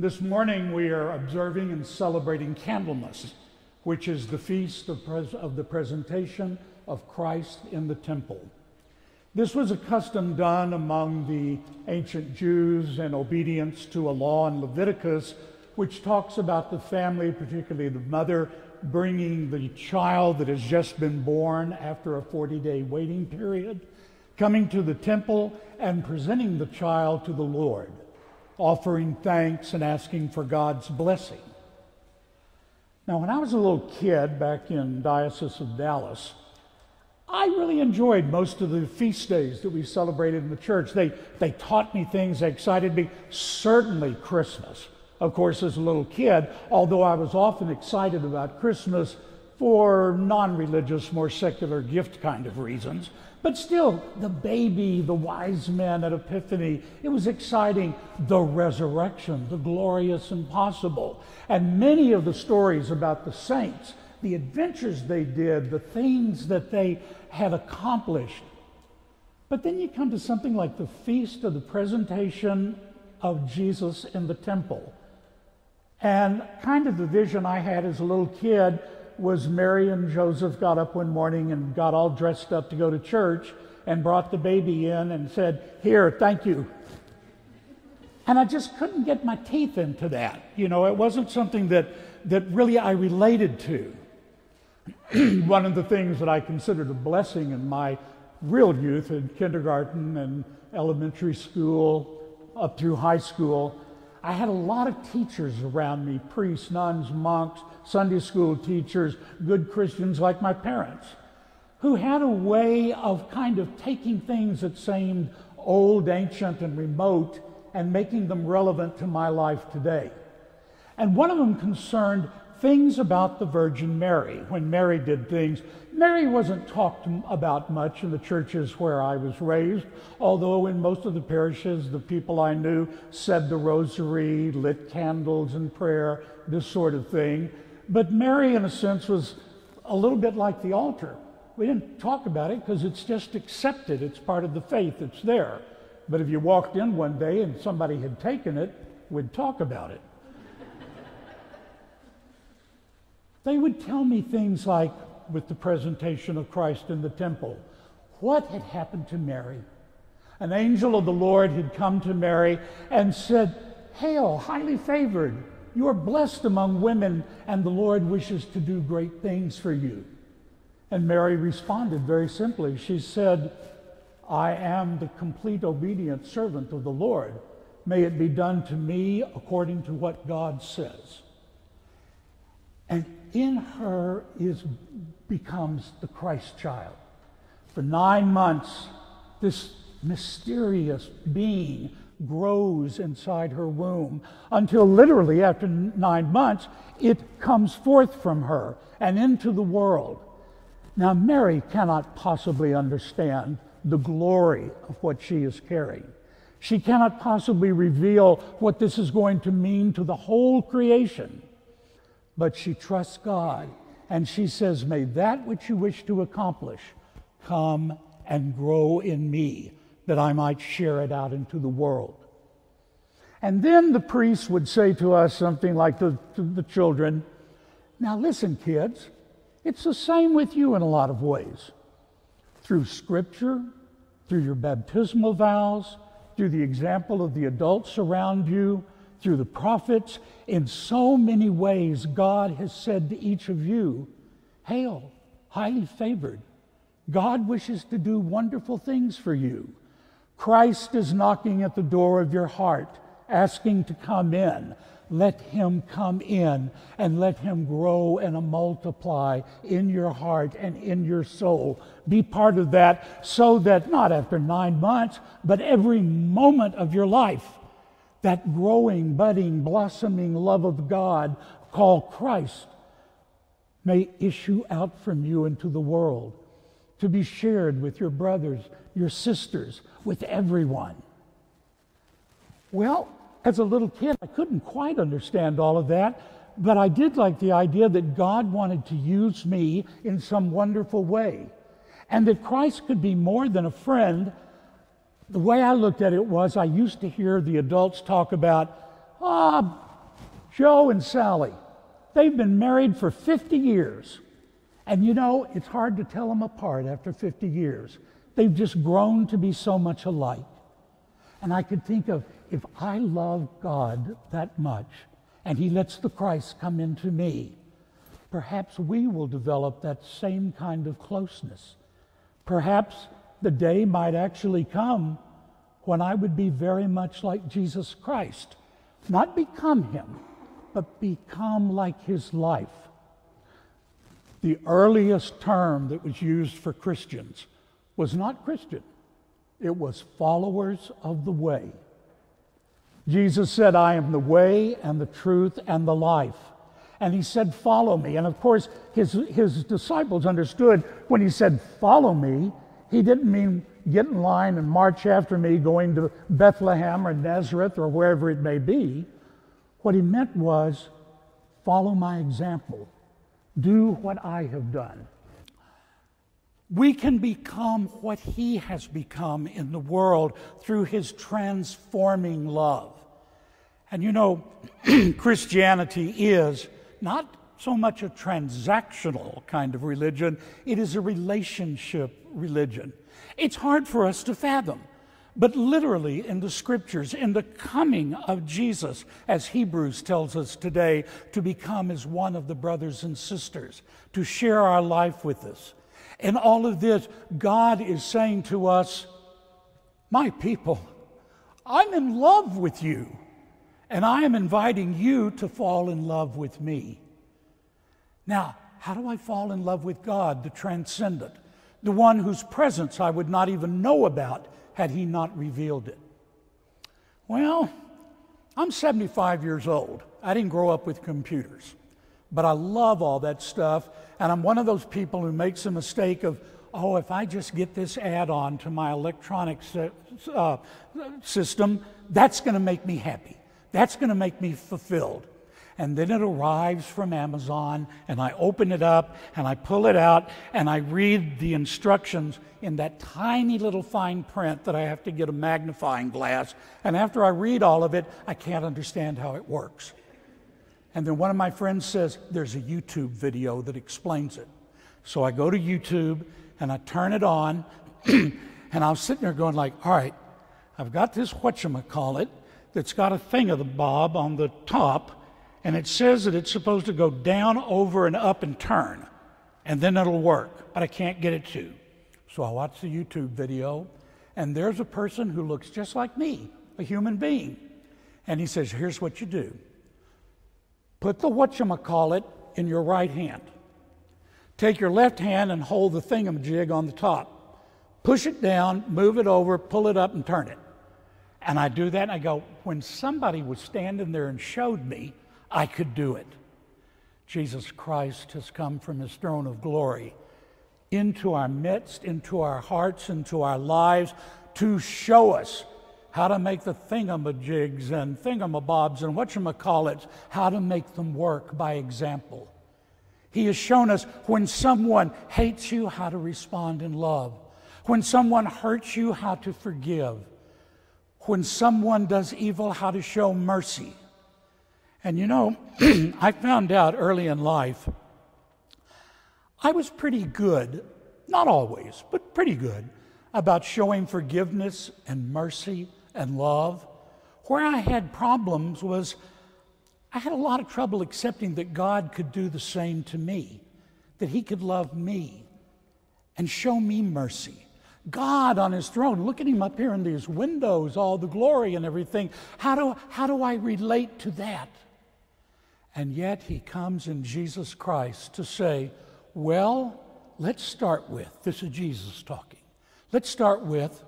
This morning we are observing and celebrating Candlemas, which is the feast of, pres- of, the presentation of Christ in the temple. This was a custom done among the ancient Jews in obedience to a law in Leviticus, which talks about the family, particularly the mother, bringing the child that has just been born after a 40 day waiting period, coming to the temple and presenting the child to the Lord offering thanks and asking for God's blessing. Now, when I was a little kid back in Diocese of Dallas, I really enjoyed most of the feast days that we celebrated in the church. They, they taught me things, they excited me, certainly Christmas. Of course, as a little kid, although I was often excited about Christmas for non religious, more secular gift kind of reasons, but still, the baby, the wise men at Epiphany, it was exciting. The resurrection, the glorious impossible. And many of the stories about the saints, the adventures they did, the things that they had accomplished. But then you come to something like the feast of the presentation of Jesus in the temple. And kind of the vision I had as a little kid was Mary and Joseph got up one morning and got all dressed up to go to church and brought the baby in and said, Here, thank you. And I just couldn't get my teeth into that. You know, it wasn't something that, that really I related to. one of the things that I considered a blessing in my real youth in kindergarten and elementary school up through high school I had a lot of teachers around me priests, nuns, monks, Sunday school teachers, good Christians like my parents, who had a way of kind of taking things that seemed old, ancient, and remote and making them relevant to my life today. And one of them concerned things about the Virgin Mary. When Mary did things, Mary wasn't talked about much in the churches where I was raised, although in most of the parishes, the people I knew said the rosary, lit candles and prayer, this sort of thing. But Mary, in a sense, was a little bit like the altar. We didn't talk about it because it's just accepted, it's part of the faith, it's there. But if you walked in one day and somebody had taken it, we'd talk about it. They would tell me things like, with the presentation of Christ in the temple, what had happened to Mary? An angel of the Lord had come to Mary and said, Hail, highly favored, you are blessed among women, and the Lord wishes to do great things for you. And Mary responded very simply. She said, I am the complete obedient servant of the Lord. May it be done to me according to what God says. And in her is becomes the Christ child. For nine months, this mysterious being grows inside her womb until literally after nine months it comes forth from her and into the world. Now, Mary cannot possibly understand the glory of what she is carrying. She cannot possibly reveal what this is going to mean to the whole creation but she trusts God. And she says, May that which you wish to accomplish come and grow in me, that I might share it out into the world. And then the priest would say to us something like the, to the children, Now listen, kids, it's the same with you in a lot of ways. Through scripture, through your baptismal vows, through the example of the adults around you, through the prophets. In so many ways, God has said to each of you, Hail, highly favored. God wishes to do wonderful things for you. Christ is knocking at the door of your heart, asking to come in. Let him come in and let him grow and multiply in your heart and in your soul. Be part of that so that not after nine months, but every moment of your life, that growing, budding, blossoming love of God called Christ may issue out from you into the world to be shared with your brothers, your sisters, with everyone. Well, as a little kid, I couldn't quite understand all of that, but I did like the idea that God wanted to use me in some wonderful way, and that Christ could be more than a friend, the way I looked at it was I used to hear the adults talk about, ah, oh, Joe and Sally, they've been married for 50 years. And you know, it's hard to tell them apart after 50 years. They've just grown to be so much alike. And I could think of if I love God that much and He lets the Christ come into me, perhaps we will develop that same kind of closeness. Perhaps the day might actually come when I would be very much like Jesus Christ. Not become Him, but become like His life. The earliest term that was used for Christians was not Christian, it was followers of the way. Jesus said, I am the way and the truth and the life. And he said, Follow me. And of course, his, his disciples understood when he said, Follow me, he didn't mean get in line and march after me going to Bethlehem or Nazareth or wherever it may be. What he meant was, Follow my example, do what I have done. We can become what he has become in the world through his transforming love. And you know, Christianity is not so much a transactional kind of religion, it is a relationship religion. It's hard for us to fathom. But literally, in the scriptures, in the coming of Jesus, as Hebrews tells us today, to become as one of the brothers and sisters, to share our life with us. In all of this, God is saying to us, My people, I'm in love with you. And I am inviting you to fall in love with me. Now, how do I fall in love with God, the transcendent, the one whose presence I would not even know about had he not revealed it? Well, I'm 75 years old. I didn't grow up with computers, but I love all that stuff. And I'm one of those people who makes a mistake of, oh, if I just get this add on to my electronic uh, system, that's going to make me happy. That's going to make me fulfilled. And then it arrives from Amazon, and I open it up, and I pull it out, and I read the instructions in that tiny little fine print that I have to get a magnifying glass. And after I read all of it, I can't understand how it works. And then one of my friends says, There's a YouTube video that explains it. So I go to YouTube and I turn it on, and I'm sitting there going, like, all right, I've got this whatchamacallit, that's got a thing of the bob on the top, and it says that it's supposed to go down, over, and up and turn, and then it'll work, but I can't get it to. So I watch the YouTube video, and there's a person who looks just like me, a human being. And he says, Here's what you do put the whatchamacallit in your right hand. Take your left hand and hold the thingamajig on the top. Push it down, move it over, pull it up, and turn it. And I do that and I go, when somebody was standing there and showed me, I could do it. Jesus Christ has come from his throne of glory into our midst, into our hearts, into our lives to show us how to make the thingamajigs and thingamabobs and whatchamacallits, how to make them work by example. He has shown us when someone hates you, how to respond in love. When someone hurts you, how to forgive when someone does evil, how to show mercy. And you know, I found out early in life, I was pretty good, not always, but pretty good, about showing forgiveness and mercy and love. Where I had problems was I had a lot of trouble accepting that God could do the same to me, that He could love me and show me mercy. God on his throne. Look at him up here in these windows, all the glory and everything. How do, how do I relate to that? And yet he comes in Jesus Christ to say, well, let's start with this is Jesus talking. Let's start with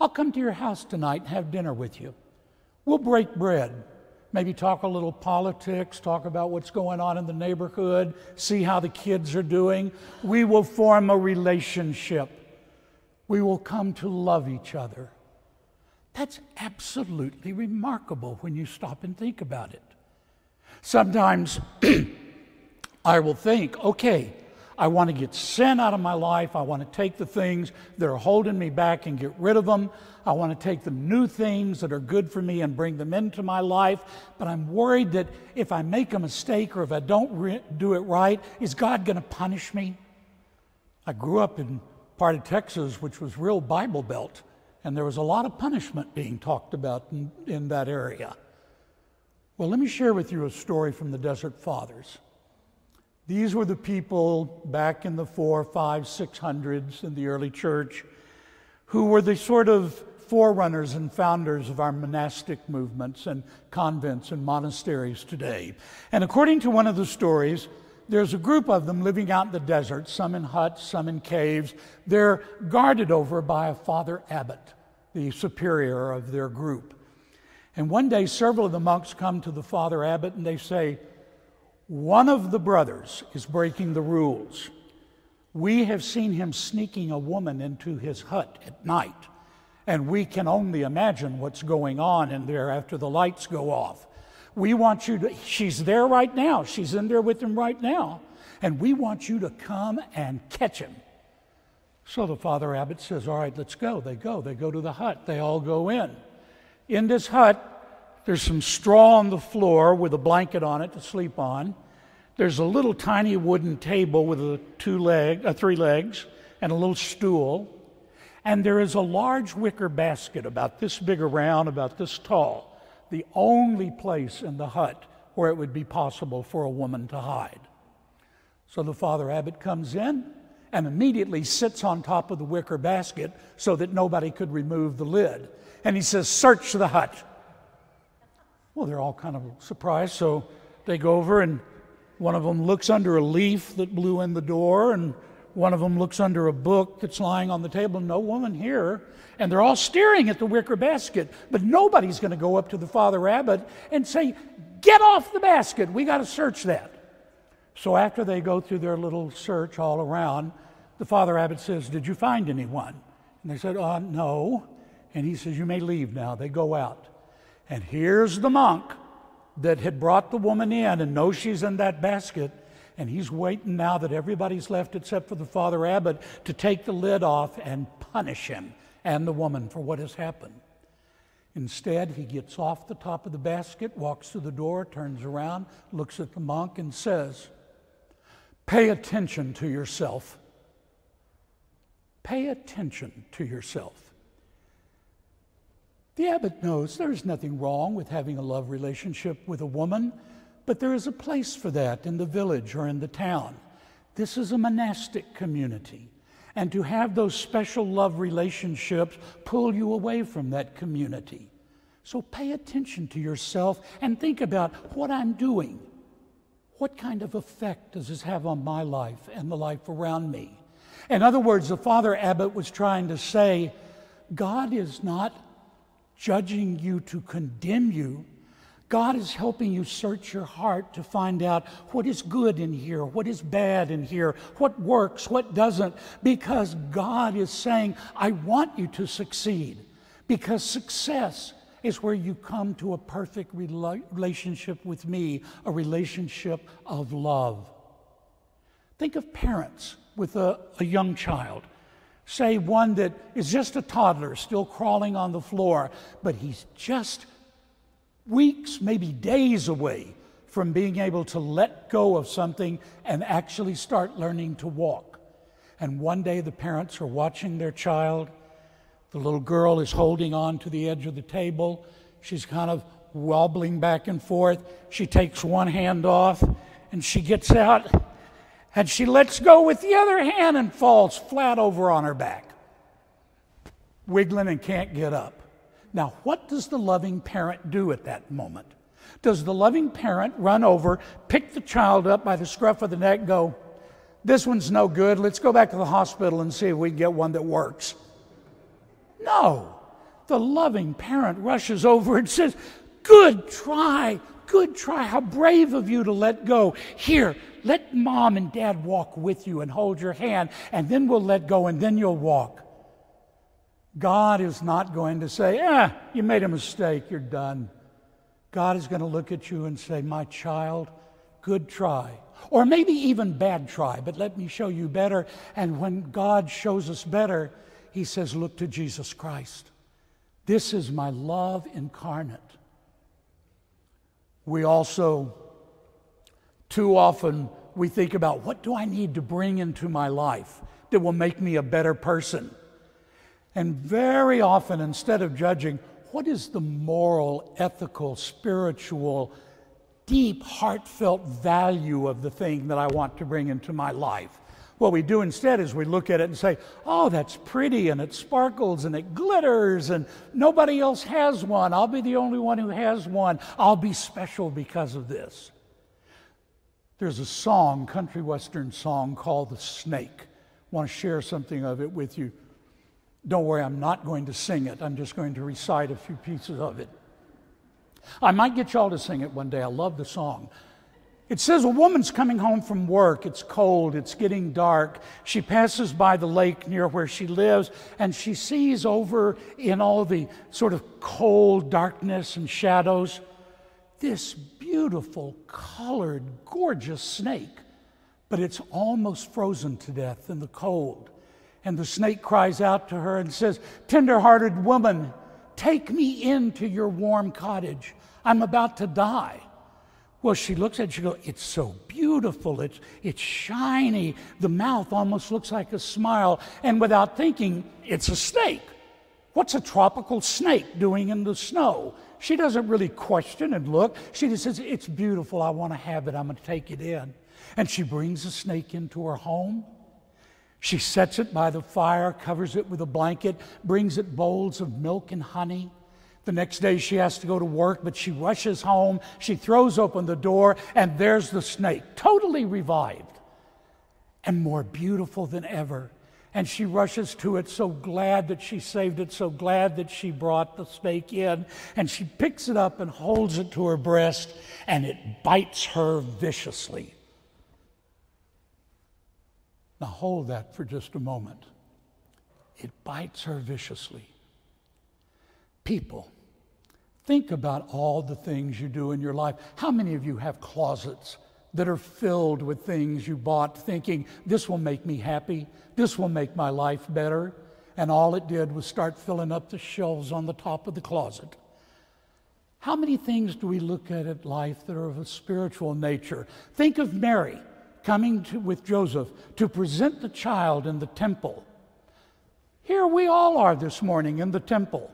I'll come to your house tonight and have dinner with you. We'll break bread. Maybe talk a little politics, talk about what's going on in the neighborhood, see how the kids are doing. We will form a relationship we will come to love each other. That's absolutely remarkable when you stop and think about it. Sometimes I will think, okay, I want to get sin out of my life. I want to take the things that are holding me back and get rid of them. I want to take the new things that are good for me and bring them into my life. But I'm worried that if I make a mistake or if I don't re- do it right, is God going to punish me? I grew up in part of Texas, which was real Bible Belt, and there was a lot of punishment being talked about in, in that area. Well, let me share with you a story from the Desert Fathers. These were the people back in the four, five, six hundreds in the early church who were the sort of forerunners and founders of our monastic movements and convents and monasteries today. And according to one of the stories, there's a group of them living out in the desert, some in huts, some in caves. They're guarded over by a father abbot, the superior of their group. And one day, several of the monks come to the father abbot and they say, One of the brothers is breaking the rules. We have seen him sneaking a woman into his hut at night, and we can only imagine what's going on in there after the lights go off. We want you to, she's there right now. She's in there with him right now. And we want you to come and catch him. So the father abbot says, All right, let's go. They go. They go to the hut. They all go in. In this hut, there's some straw on the floor with a blanket on it to sleep on. There's a little tiny wooden table with a two leg, uh, three legs, and a little stool. And there is a large wicker basket about this big around, about this tall the only place in the hut where it would be possible for a woman to hide. So the father abbot comes in and immediately sits on top of the wicker basket so that nobody could remove the lid. And he says, Search the hut. Well, they're all kind of surprised, so they go over and one of them looks under a leaf that blew in the door, and one of them looks under a book that's lying on the table. No woman here and they're all staring at the wicker basket, but nobody's going to go up to the father abbot and say, Get off the basket, we got to search that. So after they go through their little search all around, the father abbot says, Did you find anyone? And they said, uh, No. And he says, You may leave now. They go out. And here's the monk that had brought the woman in and knows she's in that basket. And he's waiting now that everybody's left except for the father abbot to take the lid off and punish him and the woman for what has happened. Instead, he gets off the top of the basket, walks to the door, turns around, looks at the monk, and says, Pay attention to yourself. Pay attention to yourself. The abbot knows there is nothing wrong with having a love relationship with a woman, but there is a place for that in the village or in the town. This is a monastic community and to have those special love relationships pull you away from that community. So pay attention to yourself and think about what I'm doing. What kind of effect does this have on my life and the life around me? In other words, the Father Abbot was trying to say, God is not judging you to condemn you, God is helping you search your heart to find out what is good in here, what is bad in here, what works, what doesn't, because God is saying, I want you to succeed. Because success is where you come to a perfect relationship with me, a relationship of love. Think of parents with a, a young child. Say one that is just a toddler, still crawling on the floor, but he's just weeks, maybe days away from being able to let go of something and actually start learning to walk. And one day the parents are watching their child. The little girl is holding on to the edge of the table. She's kind of wobbling back and forth. She takes one hand off and she gets out and she lets go with the other hand and falls flat over on her back, wiggling and can't get up. Now, what does the loving parent do at that moment? Does the loving parent run over, pick the child up by the scruff of the neck, go, This one's no good, let's go back to the hospital and see if we can get one that works? No. The loving parent rushes over and says, Good try, good try. How brave of you to let go. Here, let mom and dad walk with you and hold your hand, and then we'll let go, and then you'll walk. God is not going to say, ah, you made a mistake, you're done. God is going to look at you and say, My child, good try. Or maybe even bad try, but let me show you better. And when God shows us better, He says, Look to Jesus Christ. This is my love incarnate. We also, too often, we think about what do I need to bring into my life that will make me a better person? And very often, instead of judging, what is the moral, ethical, spiritual, deep, heartfelt value of the thing that I want to bring into my life? What we do instead is we look at it and say, oh, that's pretty and it sparkles and it glitters and nobody else has one. I'll be the only one who has one. I'll be special because of this. There's a song, country western song called The Snake. I want to share something of it with you. Don't worry, I'm not going to sing it. I'm just going to recite a few pieces of it. I might get y'all to sing it one day. I love the song. It says a woman's coming home from work. It's cold. It's getting dark. She passes by the lake near where she lives and she sees over in all the sort of cold darkness and shadows this beautiful, colored, gorgeous snake. But it's almost frozen to death in the cold. And the snake cries out to her and says, Tender-hearted woman, take me into your warm cottage. I'm about to die. Well, she looks at it, she goes, It's so beautiful. It's, it's shiny. The mouth almost looks like a smile. And without thinking, it's a snake. What's a tropical snake doing in the snow? She doesn't really question and look. She just says, It's beautiful. I want to have it. I'm going to take it in. And she brings the snake into her home. She sets it by the fire, covers it with a blanket, brings it bowls of milk and honey. The next day she has to go to work, but she rushes home. She throws open the door, and there's the snake, totally revived and more beautiful than ever. And she rushes to it, so glad that she saved it, so glad that she brought the snake in. And she picks it up and holds it to her breast, and it bites her viciously. Now, hold that for just a moment. It bites her viciously. People, think about all the things you do in your life. How many of you have closets that are filled with things you bought thinking, this will make me happy, this will make my life better? And all it did was start filling up the shelves on the top of the closet. How many things do we look at in life that are of a spiritual nature? Think of Mary coming to, with Joseph to present the child in the temple. Here we all are this morning in the temple.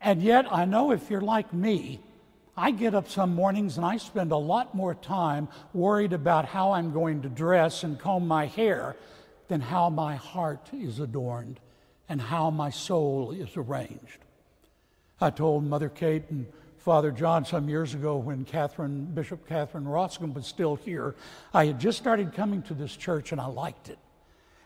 And yet, I know if you're like me, I get up some mornings and I spend a lot more time worried about how I'm going to dress and comb my hair than how my heart is adorned and how my soul is arranged. I told Mother Kate and Father John some years ago when Catherine, Bishop Catherine Roskam was still here, I had just started coming to this church and I liked it.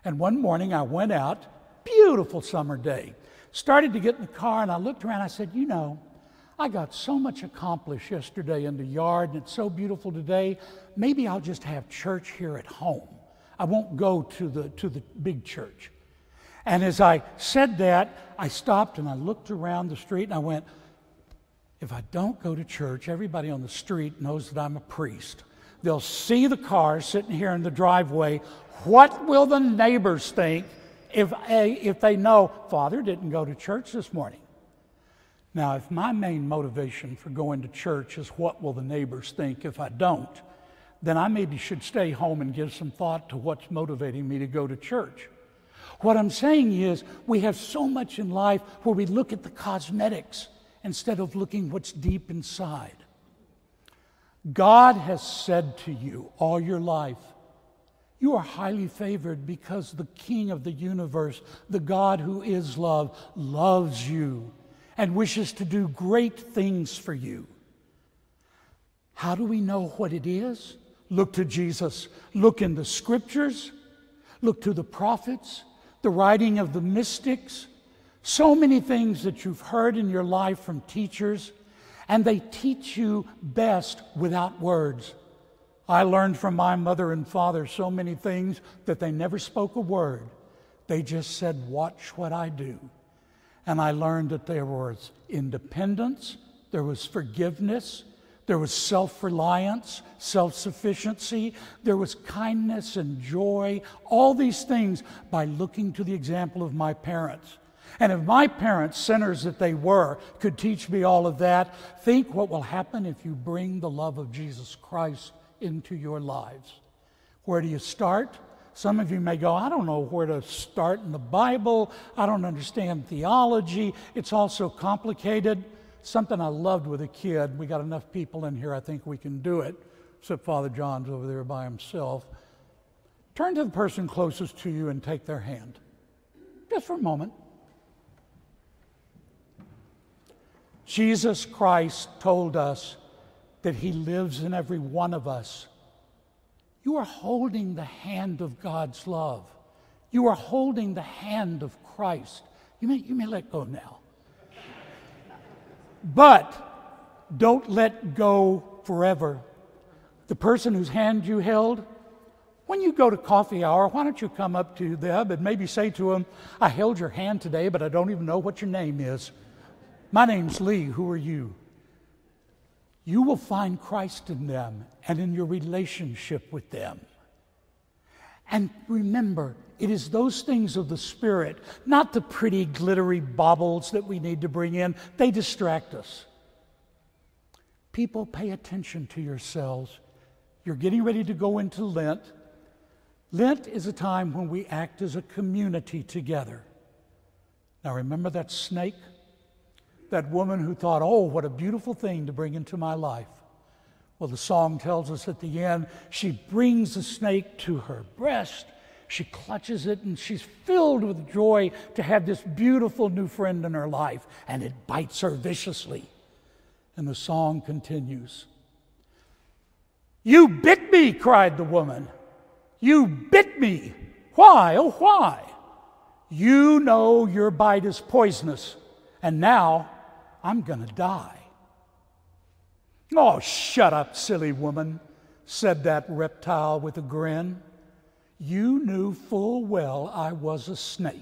And one morning I went out, beautiful summer day, started to get in the car, and I looked around. I said, You know, I got so much accomplished yesterday in the yard, and it's so beautiful today. Maybe I'll just have church here at home. I won't go to the, to the big church. And as I said that, I stopped and I looked around the street and I went, if I don't go to church, everybody on the street knows that I'm a priest. They'll see the car sitting here in the driveway. What will the neighbors think if, eh, if they know Father didn't go to church this morning. Now, if my main motivation for going to church is what will the neighbors think if I don't, then I maybe should stay home and give some thought to what's motivating me to go to church. What I'm saying is, we have so much in life where we look at the cosmetics instead of looking what's deep inside. God has said to you all your life, you are highly favored because the King of the universe, the God who is love, loves you and wishes to do great things for you. How do we know what it is? Look to Jesus. Look in the scriptures. Look to the prophets, the writing of the mystics. So many things that you've heard in your life from teachers, and they teach you best without words. I learned from my mother and father so many things that they never spoke a word. They just said, Watch what I do. And I learned that there was independence, there was forgiveness, There was self reliance, self sufficiency. There was kindness and joy. All these things by looking to the example of my parents. And if my parents, sinners that they were, could teach me all of that, think what will happen if you bring the love of Jesus Christ into your lives. Where do you start? Some of you may go, I don't know where to start in the Bible. I don't understand theology. It's all so complicated. Something I loved with a kid. We got enough people in here, I think we can do it, except Father John's over there by himself. Turn to the person closest to you and take their hand, just for a moment. Jesus Christ told us that He lives in every one of us. You are holding the hand of God's love. You are holding the hand of Christ. You may, you may let go now. But don't let go forever. The person whose hand you held, when you go to coffee hour, why don't you come up to them and maybe say to them, I held your hand today, but I don't even know what your name is. My name's Lee. Who are you? You will find Christ in them and in your relationship with them. And remember, it is those things of the Spirit, not the pretty, glittery baubles that we need to bring in. They distract us. People, pay attention to yourselves. You're getting ready to go into Lent. Lent is a time when we act as a community together. Now, remember that snake? That woman who thought, oh, what a beautiful thing to bring into my life. Well, the song tells us at the end, she brings the snake to her breast. She clutches it and she's filled with joy to have this beautiful new friend in her life, and it bites her viciously. And the song continues You bit me, cried the woman. You bit me. Why? Oh, why? You know your bite is poisonous, and now I'm going to die. Oh, shut up, silly woman, said that reptile with a grin. You knew full well I was a snake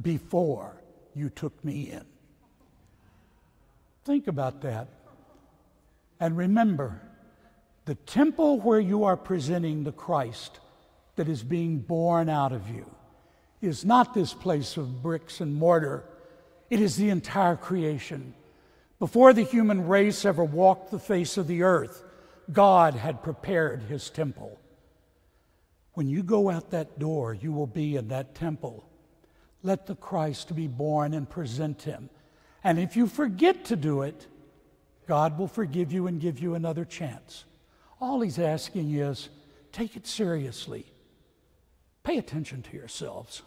before you took me in. Think about that. And remember, the temple where you are presenting the Christ that is being born out of you is not this place of bricks and mortar, it is the entire creation before the human race ever walked the face of the earth, God had prepared his temple. When you go out that door, you will be in that temple. Let the Christ be born and present him. And if you forget to do it, God will forgive you and give you another chance. All he's asking is take it seriously. Pay attention to yourselves.